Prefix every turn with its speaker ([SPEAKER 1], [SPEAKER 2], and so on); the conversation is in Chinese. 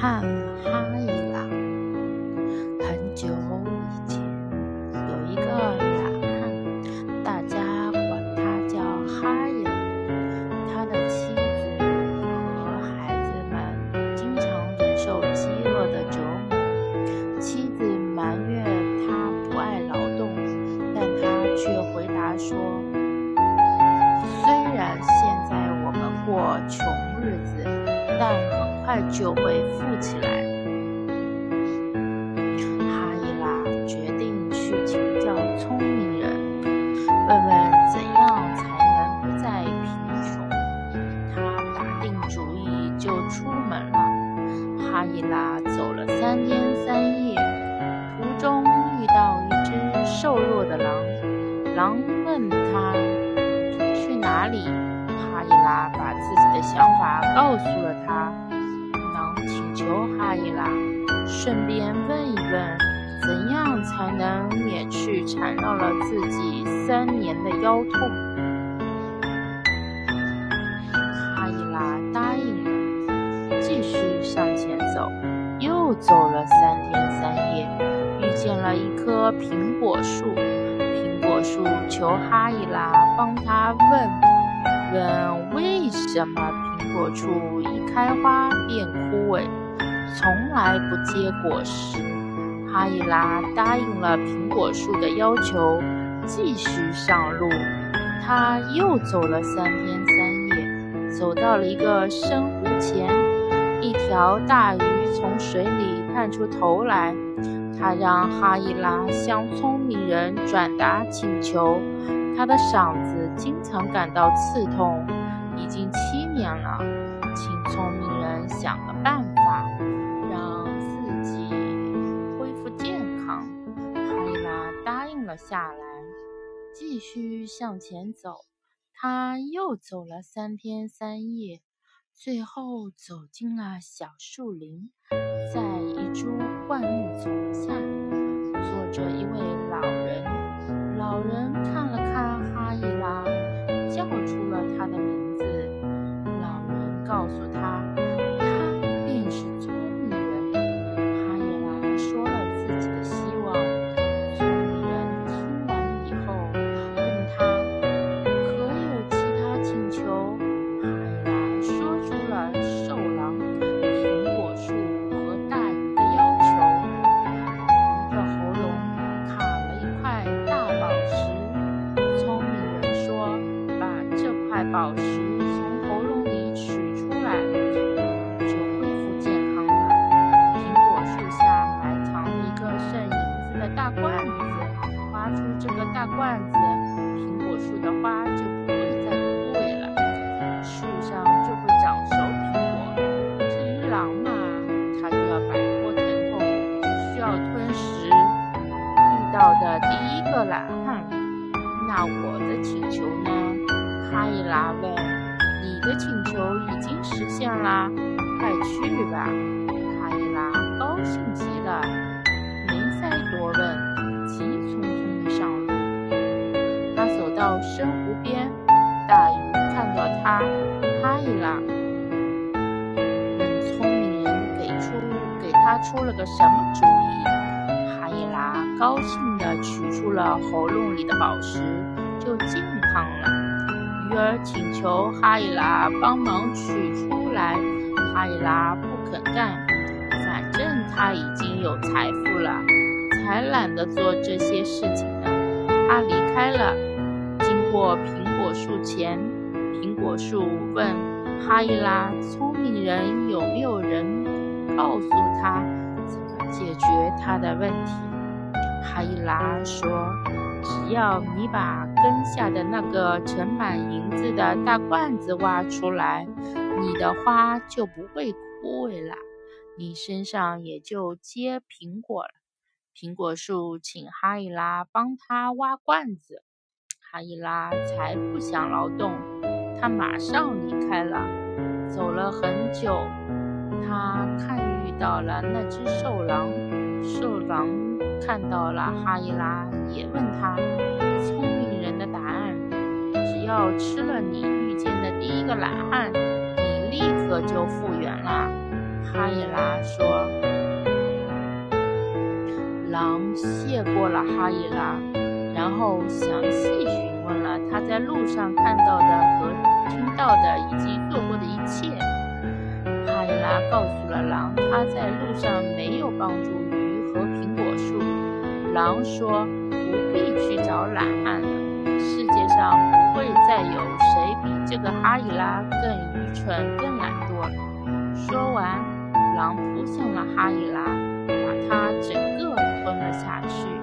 [SPEAKER 1] Have. 快就会富起来。”哈伊拉决定去请教聪明人，问问怎样才能不再贫穷。他打定主意就出门了。哈伊拉走了三天三夜，途中遇到一只瘦弱的狼。狼问他去哪里，哈伊拉把自己的想法告诉了他。求哈伊拉顺便问一问，怎样才能免去缠绕了自己三年的腰痛。哈伊拉答应了，继续向前走。又走了三天三夜，遇见了一棵苹果树。苹果树求哈伊拉帮他问问，为什么苹果树一开花便枯萎，从来不结果实。哈伊拉答应了苹果树的要求，继续上路。他又走了三天三夜，走到了一个深湖前，一条大鱼从水里探出头来。他让哈伊拉向聪明人转达请求，他的嗓子经常感到刺痛，已经七年了，请聪明人想下来。继续向前走，他又走了三天三夜，最后走进了小树林，在一株灌木丛下，坐着一位大罐子，挖出这个大罐子，苹果树的花就不会再枯萎了，树上就会长熟苹果。至于狼嘛，它就要摆脱疼痛，需要吞食。遇到的第一个懒汉，那我的请求呢？哈伊拉问。你的请求已经实现啦，快去吧。哈伊拉高兴极了，问，急匆匆的上路。他走到深湖边，大鱼看到他，哈伊拉聪明人给出给他出了个什么主意。哈伊拉高兴地取出了喉咙里的宝石，就健康了。鱼儿请求哈伊拉帮忙取出来，哈伊拉不肯干，反正他已经有财富了，才懒得做这些事情呢。他离开了，经过苹果树前，苹果树问哈伊拉：“聪明人有没有人告诉他怎么解决他的问题？”哈伊拉说。只要你把根下的那个盛满银子的大罐子挖出来，你的花就不会枯萎了，你身上也就结苹果了。苹果树请哈伊拉帮他挖罐子，哈伊拉才不想劳动，他马上离开了。走了很久，他看遇到了那只兽狼，兽狼。看到了哈伊拉，也问他聪明人的答案：只要吃了你遇见的第一个懒汉，你立刻就复原了。哈伊拉说：“狼谢过了哈伊拉，然后详细询问了他在路上看到的和听到的以及做过的一切。哈伊拉告诉了狼，他在路上没有帮助鱼和苹果树。狼说：“不必去找懒汉了，世界上不会再有谁比这个哈伊拉更愚蠢、更懒惰了。”说完，狼扑向了哈伊拉，把它整个吞了下去。